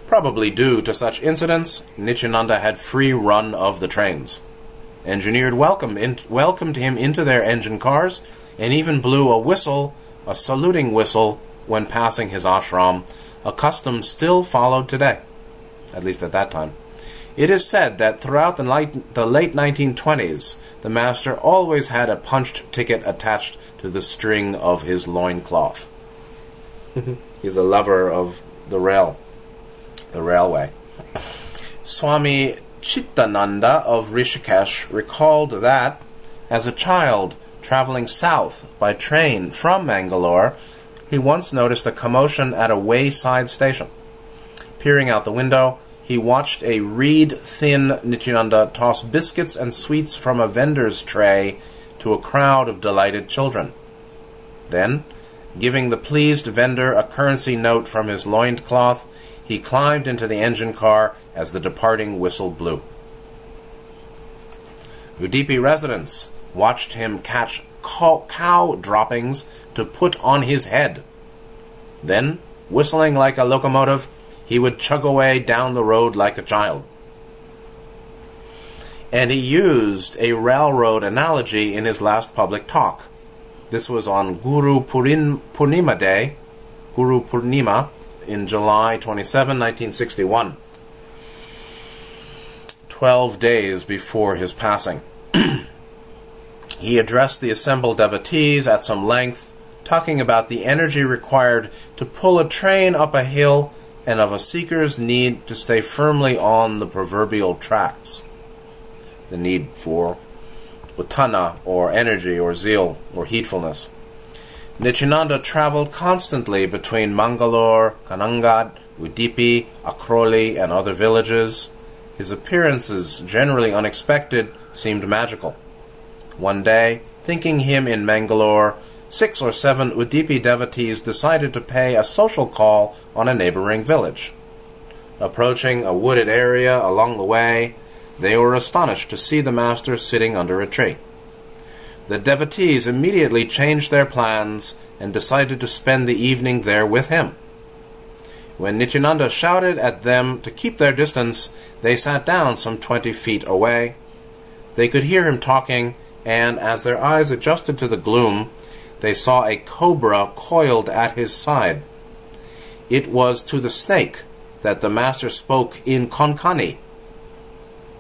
Probably due to such incidents, Nityananda had free run of the trains. engineered welcome in, welcomed him into their engine cars, and even blew a whistle, a saluting whistle, when passing his ashram, a custom still followed today, at least at that time. It is said that throughout the late, the late 1920s, the master always had a punched ticket attached to the string of his loincloth. [laughs] He's a lover of the rail, the railway. Swami Chidananda of Rishikesh recalled that, as a child traveling south by train from Mangalore, he once noticed a commotion at a wayside station. Peering out the window, he watched a reed thin Nityananda toss biscuits and sweets from a vendor's tray to a crowd of delighted children. Then, giving the pleased vendor a currency note from his loincloth, he climbed into the engine car as the departing whistle blew. Udipi residents watched him catch cow, cow droppings to put on his head. Then, whistling like a locomotive, he would chug away down the road like a child. And he used a railroad analogy in his last public talk. This was on Guru Purin, Purnima Day, Guru Purnima, in July 27, 1961. Twelve days before his passing. [clears throat] he addressed the assembled devotees at some length, talking about the energy required to pull a train up a hill and of a seeker's need to stay firmly on the proverbial tracks. The need for utthana, or energy, or zeal, or heedfulness. Nityananda traveled constantly between Mangalore, Kanhangad, Udipi, Akroli, and other villages. His appearances, generally unexpected, seemed magical. One day, thinking him in Mangalore, six or seven Udipi devotees decided to pay a social call on a neighboring village. Approaching a wooded area along the way, they were astonished to see the master sitting under a tree. The devotees immediately changed their plans and decided to spend the evening there with him. When Nityananda shouted at them to keep their distance, they sat down some twenty feet away. They could hear him talking, and as their eyes adjusted to the gloom, they saw a cobra coiled at his side. It was to the snake that the master spoke in Konkani,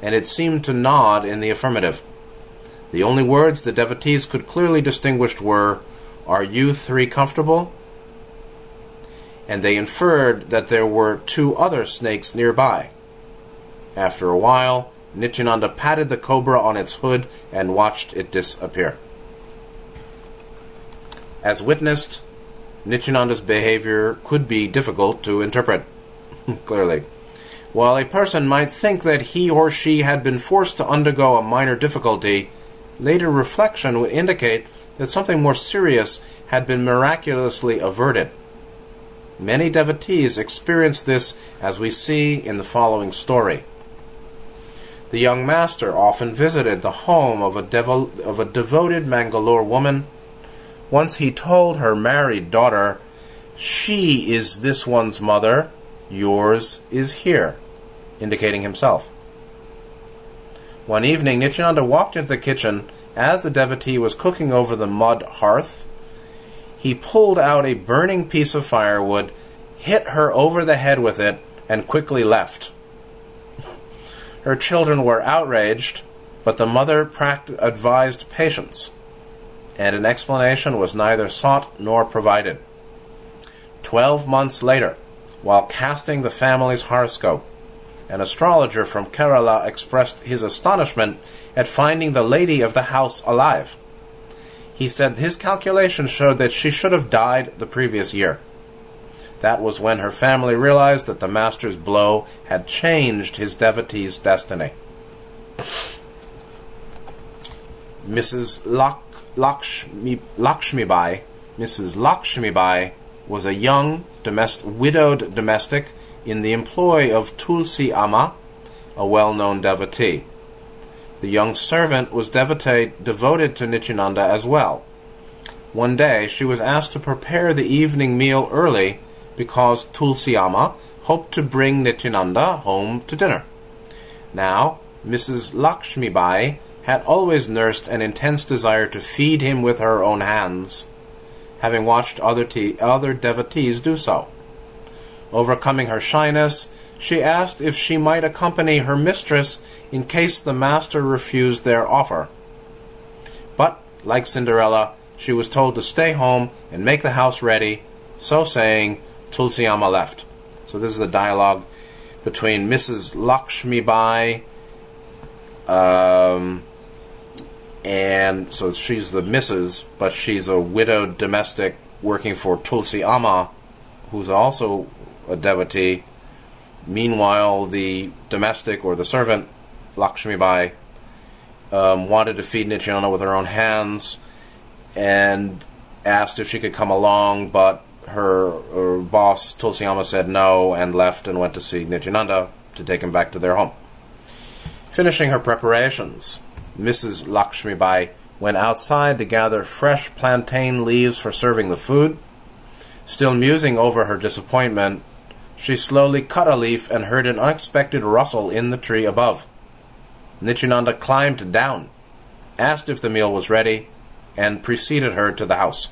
and it seemed to nod in the affirmative. The only words the devotees could clearly distinguish were, Are you three comfortable? And they inferred that there were two other snakes nearby. After a while, Nityananda patted the cobra on its hood and watched it disappear. As witnessed, Nityananda's behavior could be difficult to interpret, [laughs] clearly. While a person might think that he or she had been forced to undergo a minor difficulty, later reflection would indicate that something more serious had been miraculously averted. Many devotees experienced this as we see in the following story. The young master often visited the home of a, devo- of a devoted Mangalore woman once he told her married daughter, She is this one's mother, yours is here, indicating himself. One evening, Nityananda walked into the kitchen as the devotee was cooking over the mud hearth. He pulled out a burning piece of firewood, hit her over the head with it, and quickly left. Her children were outraged, but the mother advised patience and an explanation was neither sought nor provided. Twelve months later, while casting the family's horoscope, an astrologer from Kerala expressed his astonishment at finding the lady of the house alive. He said his calculations showed that she should have died the previous year. That was when her family realized that the master's blow had changed his devotee's destiny. Mrs. Locke Lakshmi, Lakshmibai, Mrs. Lakshmibai, was a young widowed domestic in the employ of Tulsi Amma, a well known devotee. The young servant was devoted, devoted to Nityananda as well. One day she was asked to prepare the evening meal early because Tulsi Amma hoped to bring Nityananda home to dinner. Now, Mrs. Lakshmibai had always nursed an intense desire to feed him with her own hands, having watched other, te- other devotees do so. Overcoming her shyness, she asked if she might accompany her mistress in case the master refused their offer. But, like Cinderella, she was told to stay home and make the house ready. So saying, Tulsi Amma left. So this is the dialogue between Mrs. Lakshmi Bai um, and so she's the Mrs., but she's a widowed domestic working for Tulsi Amma, who's also a devotee. Meanwhile, the domestic or the servant, Lakshmi Bai, um, wanted to feed Nityananda with her own hands and asked if she could come along, but her, her boss, Tulsi Amma, said no and left and went to see Nityananda to take him back to their home. Finishing her preparations, Mrs. Lakshmi Bai went outside to gather fresh plantain leaves for serving the food. Still musing over her disappointment, she slowly cut a leaf and heard an unexpected rustle in the tree above. Nityananda climbed down, asked if the meal was ready, and preceded her to the house.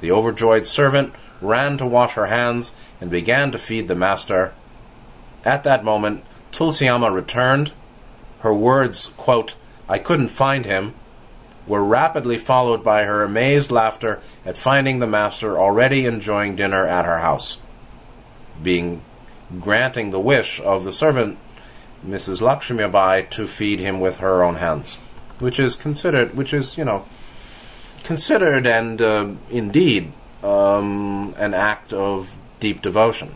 The overjoyed servant ran to wash her hands and began to feed the master. At that moment, Tulsi Amma returned. Her words, quote, I couldn't find him, were rapidly followed by her amazed laughter at finding the master already enjoying dinner at her house. Being granting the wish of the servant, Mrs. Lakshmi Bai, to feed him with her own hands, which is considered, which is, you know, considered and uh, indeed um, an act of deep devotion,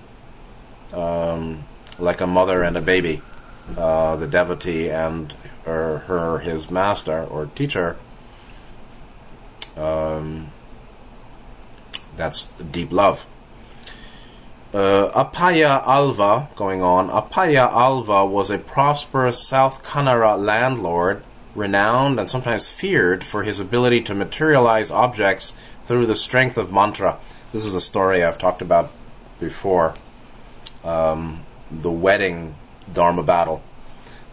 um, like a mother and a baby, uh, the devotee and her, her, his master or teacher. Um, that's deep love. Uh, Appaya Alva, going on, Appaya Alva was a prosperous South Kannada landlord renowned and sometimes feared for his ability to materialize objects through the strength of mantra. This is a story I've talked about before. Um, the wedding Dharma battle.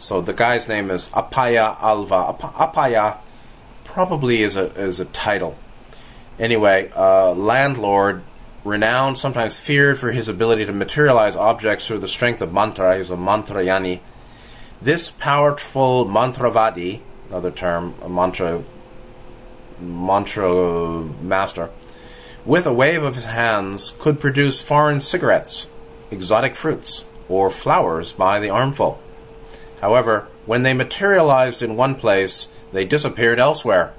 So the guy's name is Apaya Alva. Apaya probably is a is a title. Anyway, uh, landlord, renowned, sometimes feared for his ability to materialize objects through the strength of mantra. He's a mantrayani. This powerful mantravadi another term, a mantra mantra master, with a wave of his hands could produce foreign cigarettes, exotic fruits, or flowers by the armful. However, when they materialized in one place, they disappeared elsewhere,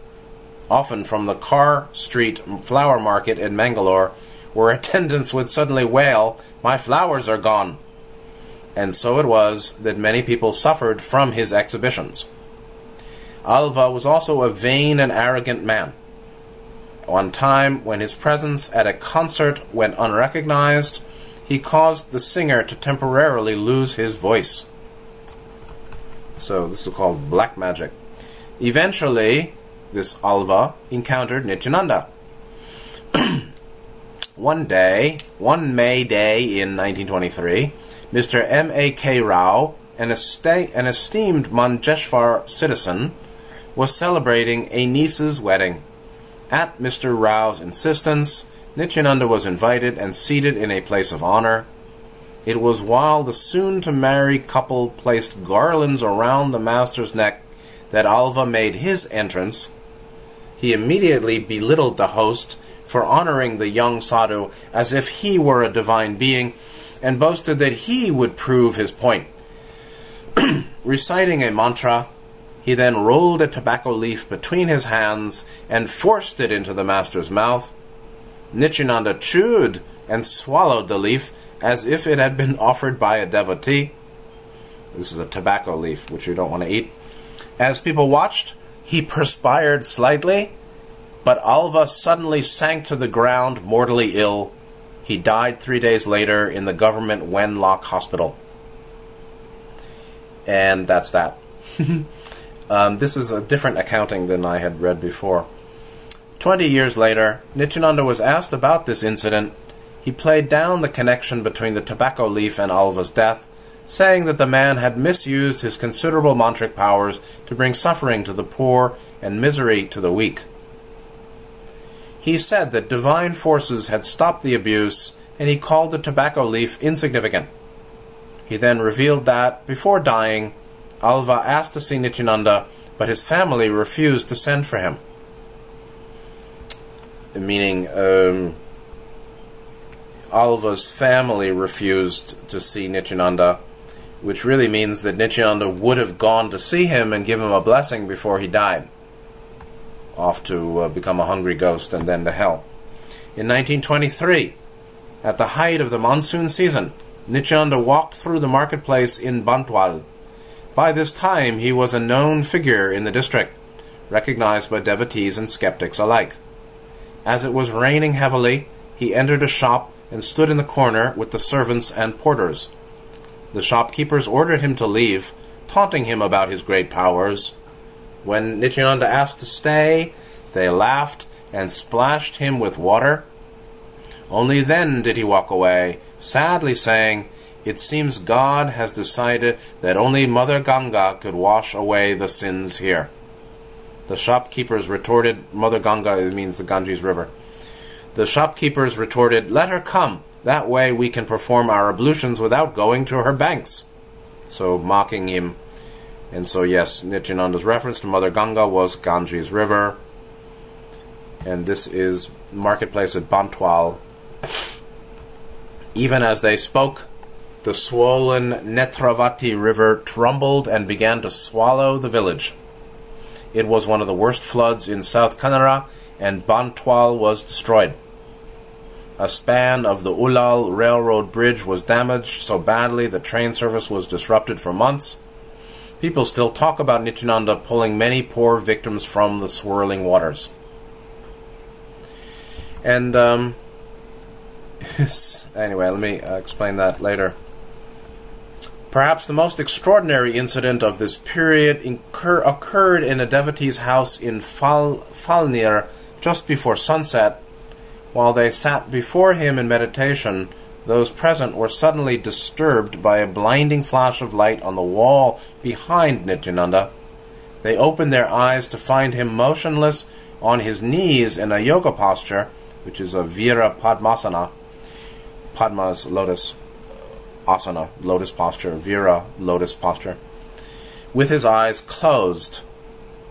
often from the Carr Street flower market in Mangalore, where attendants would suddenly wail, My flowers are gone! And so it was that many people suffered from his exhibitions. Alva was also a vain and arrogant man. One time, when his presence at a concert went unrecognized, he caused the singer to temporarily lose his voice. So, this is called black magic. Eventually, this Alva encountered Nityananda. [clears throat] one day, one May day in 1923, Mr. M. A. K. Rao, an, an esteemed Manjeshwar citizen, was celebrating a niece's wedding. At Mr. Rao's insistence, Nityananda was invited and seated in a place of honor. It was while the soon to marry couple placed garlands around the master's neck that Alva made his entrance. He immediately belittled the host for honoring the young sadhu as if he were a divine being, and boasted that he would prove his point. [clears throat] Reciting a mantra, he then rolled a tobacco leaf between his hands and forced it into the master's mouth. Nityananda chewed and swallowed the leaf as if it had been [laughs] offered by a devotee. This is a tobacco leaf, which you don't want to eat. As people watched, he perspired slightly, but Alva suddenly sank to the ground, mortally ill. He died three days later in the government Wenlock Hospital. And that's that. [laughs] Um, this is a different accounting than I had read before. Twenty years later, Nityananda was asked about this incident. He played down the connection between the tobacco leaf and Alva's death, saying that the man had misused his considerable mantric powers to bring suffering to the poor and misery to the weak. He said that divine forces had stopped the abuse, and he called the tobacco leaf insignificant. He then revealed that, before dying, Alva asked to see Nityananda, but his family refused to send for him. Meaning, um, Alva's family refused to see Nityananda, which really means that Nityananda would have gone to see him and give him a blessing before he died off to uh, become a hungry ghost and then to hell. In 1923, at the height of the monsoon season, Nityananda walked through the marketplace in Bantwal. By this time, he was a known figure in the district, recognized by devotees and skeptics alike. As it was raining heavily, he entered a shop and stood in the corner with the servants and porters. The shopkeepers ordered him to leave, taunting him about his great powers. When Nityananda asked to stay, they laughed and splashed him with water. Only then did he walk away, sadly saying, It seems God has decided that only Mother Ganga could wash away the sins here. The shopkeepers retorted, Mother Ganga means the Ganges River. The shopkeepers retorted, Let her come. That way we can perform our ablutions without going to her banks. So, mocking him, and so, yes, Nityananda's reference to Mother Ganga was Ganges River. And this is marketplace at Bantwal. Even as they spoke, the swollen Netravati River trembled and began to swallow the village. It was one of the worst floods in South Kanara, and Bantwal was destroyed. A span of the Ulal Railroad Bridge was damaged so badly that train service was disrupted for months People still talk about Nityananda pulling many poor victims from the swirling waters. And, um, [laughs] anyway, let me uh, explain that later. Perhaps the most extraordinary incident of this period incur- occurred in a devotee's house in Fal- Falnir just before sunset. While they sat before him in meditation, those present were suddenly disturbed by a blinding flash of light on the wall behind Nityananda. They opened their eyes to find him motionless on his knees in a yoga posture, which is a Vira Padmasana. Padma's lotus asana, lotus posture, Vira, lotus posture. With his eyes closed.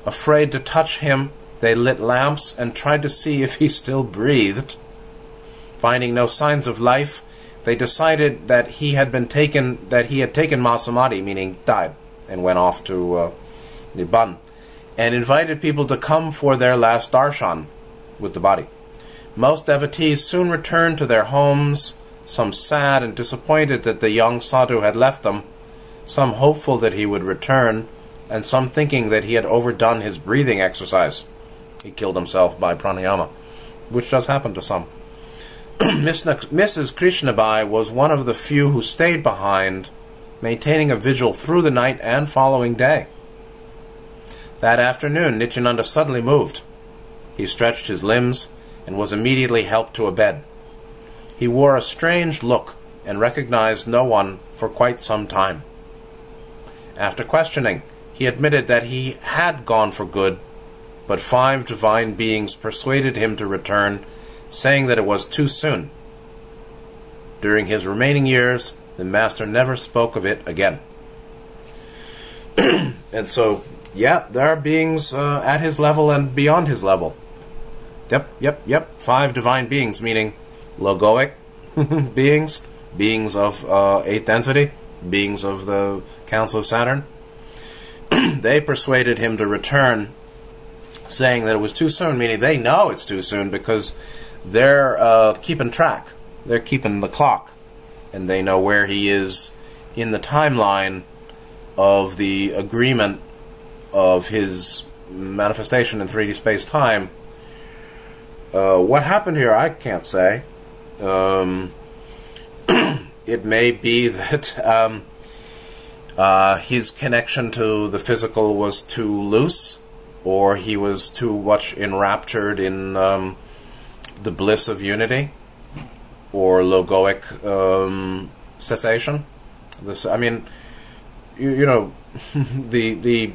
Afraid to touch him, they lit lamps and tried to see if he still breathed. Finding no signs of life, they decided that he had been taken, that he had taken Mahasamadhi, meaning died, and went off to uh, and invited people to come for their last darshan with the body. Most devotees soon returned to their homes, some sad and disappointed that the young sadhu had left them, some hopeful that he would return, and some thinking that he had overdone his breathing exercise. He killed himself by pranayama, which does happen to some. [clears throat] Mrs. Krishnabai was one of the few who stayed behind, maintaining a vigil through the night and following day. That afternoon, Nityananda suddenly moved. He stretched his limbs and was immediately helped to a bed. He wore a strange look and recognized no one for quite some time. After questioning, he admitted that he had gone for good, but five divine beings persuaded him to return saying that it was too soon. During his remaining years, the master never spoke of it again. [clears throat] and so, yeah, there are beings uh, at his level and beyond his level. Yep, yep, yep. Five divine beings, meaning logoic [laughs] beings, beings of uh, eighth density, beings of the Council of Saturn. [clears throat] they persuaded him to return, saying that it was too soon, meaning they know it's too soon because they're uh, keeping track. They're keeping the clock, and they know where he is in the timeline of the agreement of his manifestation in 3D space time. Uh, what happened here, I can't say. Um, [clears throat] it may be [laughs] that um, uh, his connection to the physical was too loose, or he was too much enraptured in um, the bliss of unity or logoic um, cessation. This, I mean, you, you know, [laughs] the the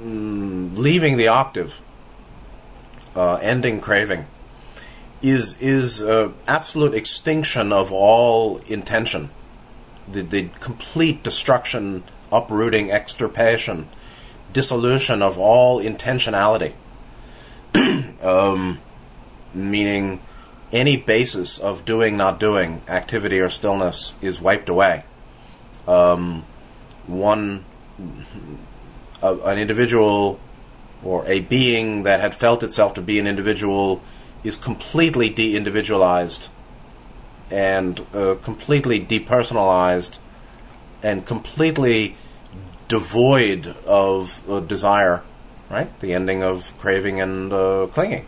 mm, leaving the octave, uh, ending craving, is is uh, absolute extinction of all intention, the the complete destruction, uprooting, extirpation, dissolution of all intentionality. [clears throat] um, meaning any basis of doing, not doing, activity or stillness is wiped away. Um, one, an individual or a being that had felt itself to be an individual is completely de individualized and uh, completely depersonalized and completely devoid of uh, desire, right? The ending of craving and uh, clinging.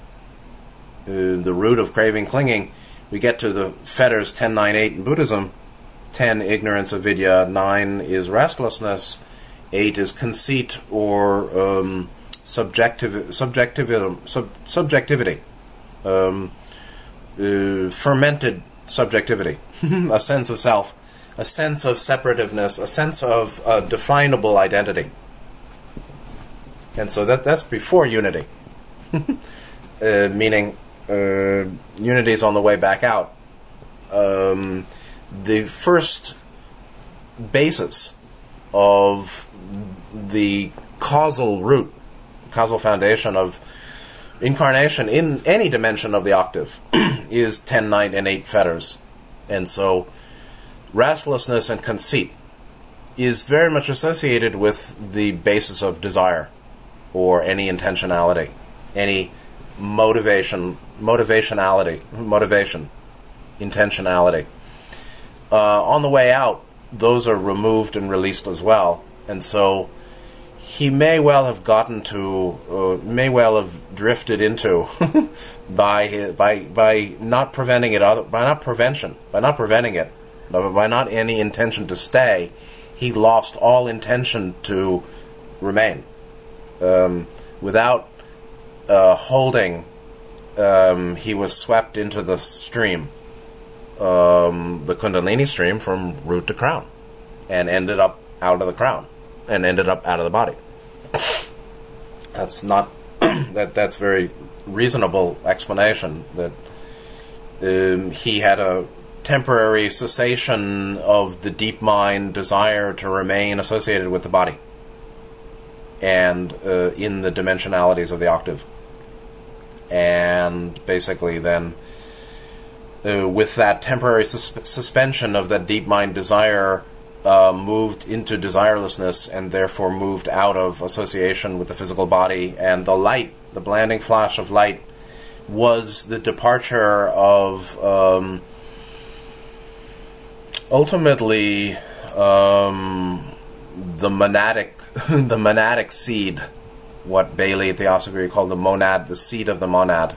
Uh, the root of craving, clinging, we get to the fetters 10, 9, 8 in Buddhism. 10, ignorance, avidya. 9 is restlessness. 8 is conceit or um, subjective, sub, subjectivity. Um, uh, fermented subjectivity, [laughs] a sense of self, a sense of separativeness, a sense of uh, definable identity. And so that that's before unity, [laughs] uh, meaning uh, unity is on the way back out. Um, the first basis of the causal root, causal foundation of incarnation in any dimension of the octave [clears throat] is 10, 9, and 8 fetters. And so restlessness and conceit is very much associated with the basis of desire or any intentionality, any motivation, motivationality, motivation, intentionality. Uh, on the way out, those are removed and released as well, and so he may well have gotten to, uh, may well have drifted into [laughs] by his, by by not preventing it, other, by not prevention, by not preventing it, by not any intention to stay, he lost all intention to remain. Um, without uh, holding, um, he was swept into the stream, um, the Kundalini stream from root to crown, and ended up out of the crown, and ended up out of the body. [coughs] That's not [coughs] that. That's very reasonable explanation that um, he had a temporary cessation of the deep mind desire to remain associated with the body and uh, in the dimensionalities of the octave. And basically then uh, with that temporary sus- suspension of that deep mind desire uh, moved into desirelessness and therefore moved out of association with the physical body and the light the blinding flash of light was the departure of um, ultimately um, the monadic [laughs] the monadic seed what Bailey Theosophy called the monad, the seed of the monad,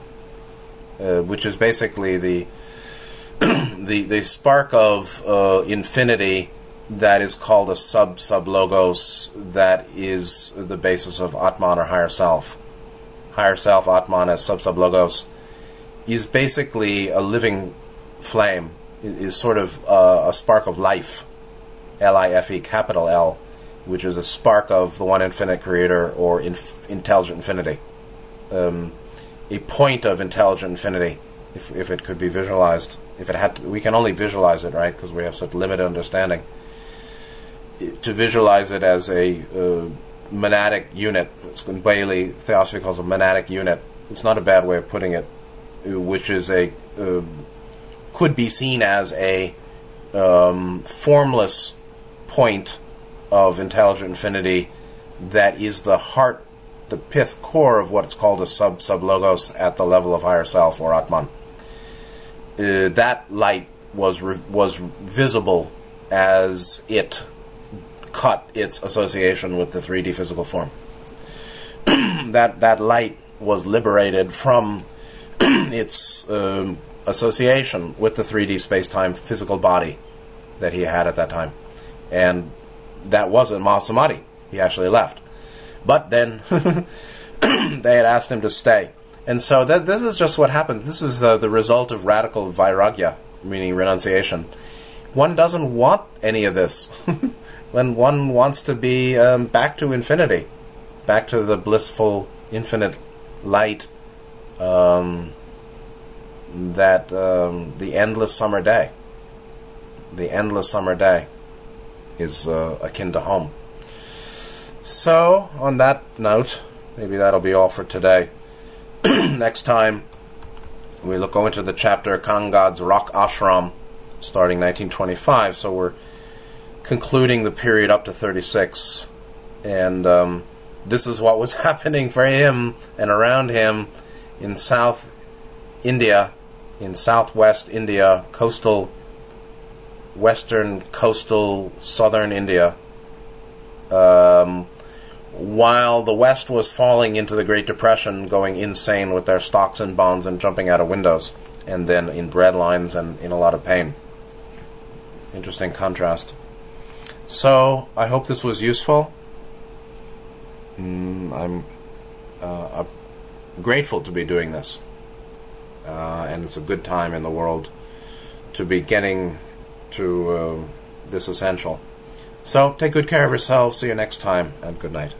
uh, which is basically the [clears throat] the the spark of uh, infinity that is called a sub sub logos that is the basis of Atman or higher self. Higher self Atman as sub sub logos is basically a living flame. Is sort of uh, a spark of life, L I F E capital L which is a spark of the one infinite creator or inf- intelligent infinity. Um, a point of intelligent infinity, if, if it could be visualized. If it had to, we can only visualize it, right? Because we have such limited understanding. to visualize it as a uh, monadic unit, it's what Bailey Theosophy calls a monadic unit. It's not a bad way of putting it, which is a uh, could be seen as a um, formless point of intelligent infinity that is the heart, the pith core of what's called a sub sub logos at the level of higher self or Atman. Uh, that light was re- was visible as it cut its association with the 3D physical form. [clears throat] that that light was liberated from [clears throat] its um, association with the 3D space time physical body that he had at that time, and that wasn't Mahasamadhi. He actually left. But then [laughs] they had asked him to stay. And so that, this is just what happens. This is uh, the result of radical vairagya, meaning renunciation. one doesn't want any of this. [laughs] when one wants to be um, back to infinity, back to the blissful infinite light um, that um, the endless summer day, the endless summer day, is uh, akin to home. So, on that note, maybe that'll be all for today. [clears throat] Next time, we look go into the chapter Kanhangad's Rock Ashram, starting 1925. So we're concluding the period up to 36, and um, this is what was [laughs] happening for him and around him in South India, in Southwest India, coastal, western coastal southern India. Um, while the West was falling into the Great Depression, going insane with their stocks and bonds and jumping out of windows, and then in breadlines and in a lot of pain. Interesting contrast. So, I hope this was useful. Mm, I'm uh, grateful to be doing this. Uh, and it's a good time in the world to be getting to uh, this essential. So, take good care of yourselves. See you next time, and good night.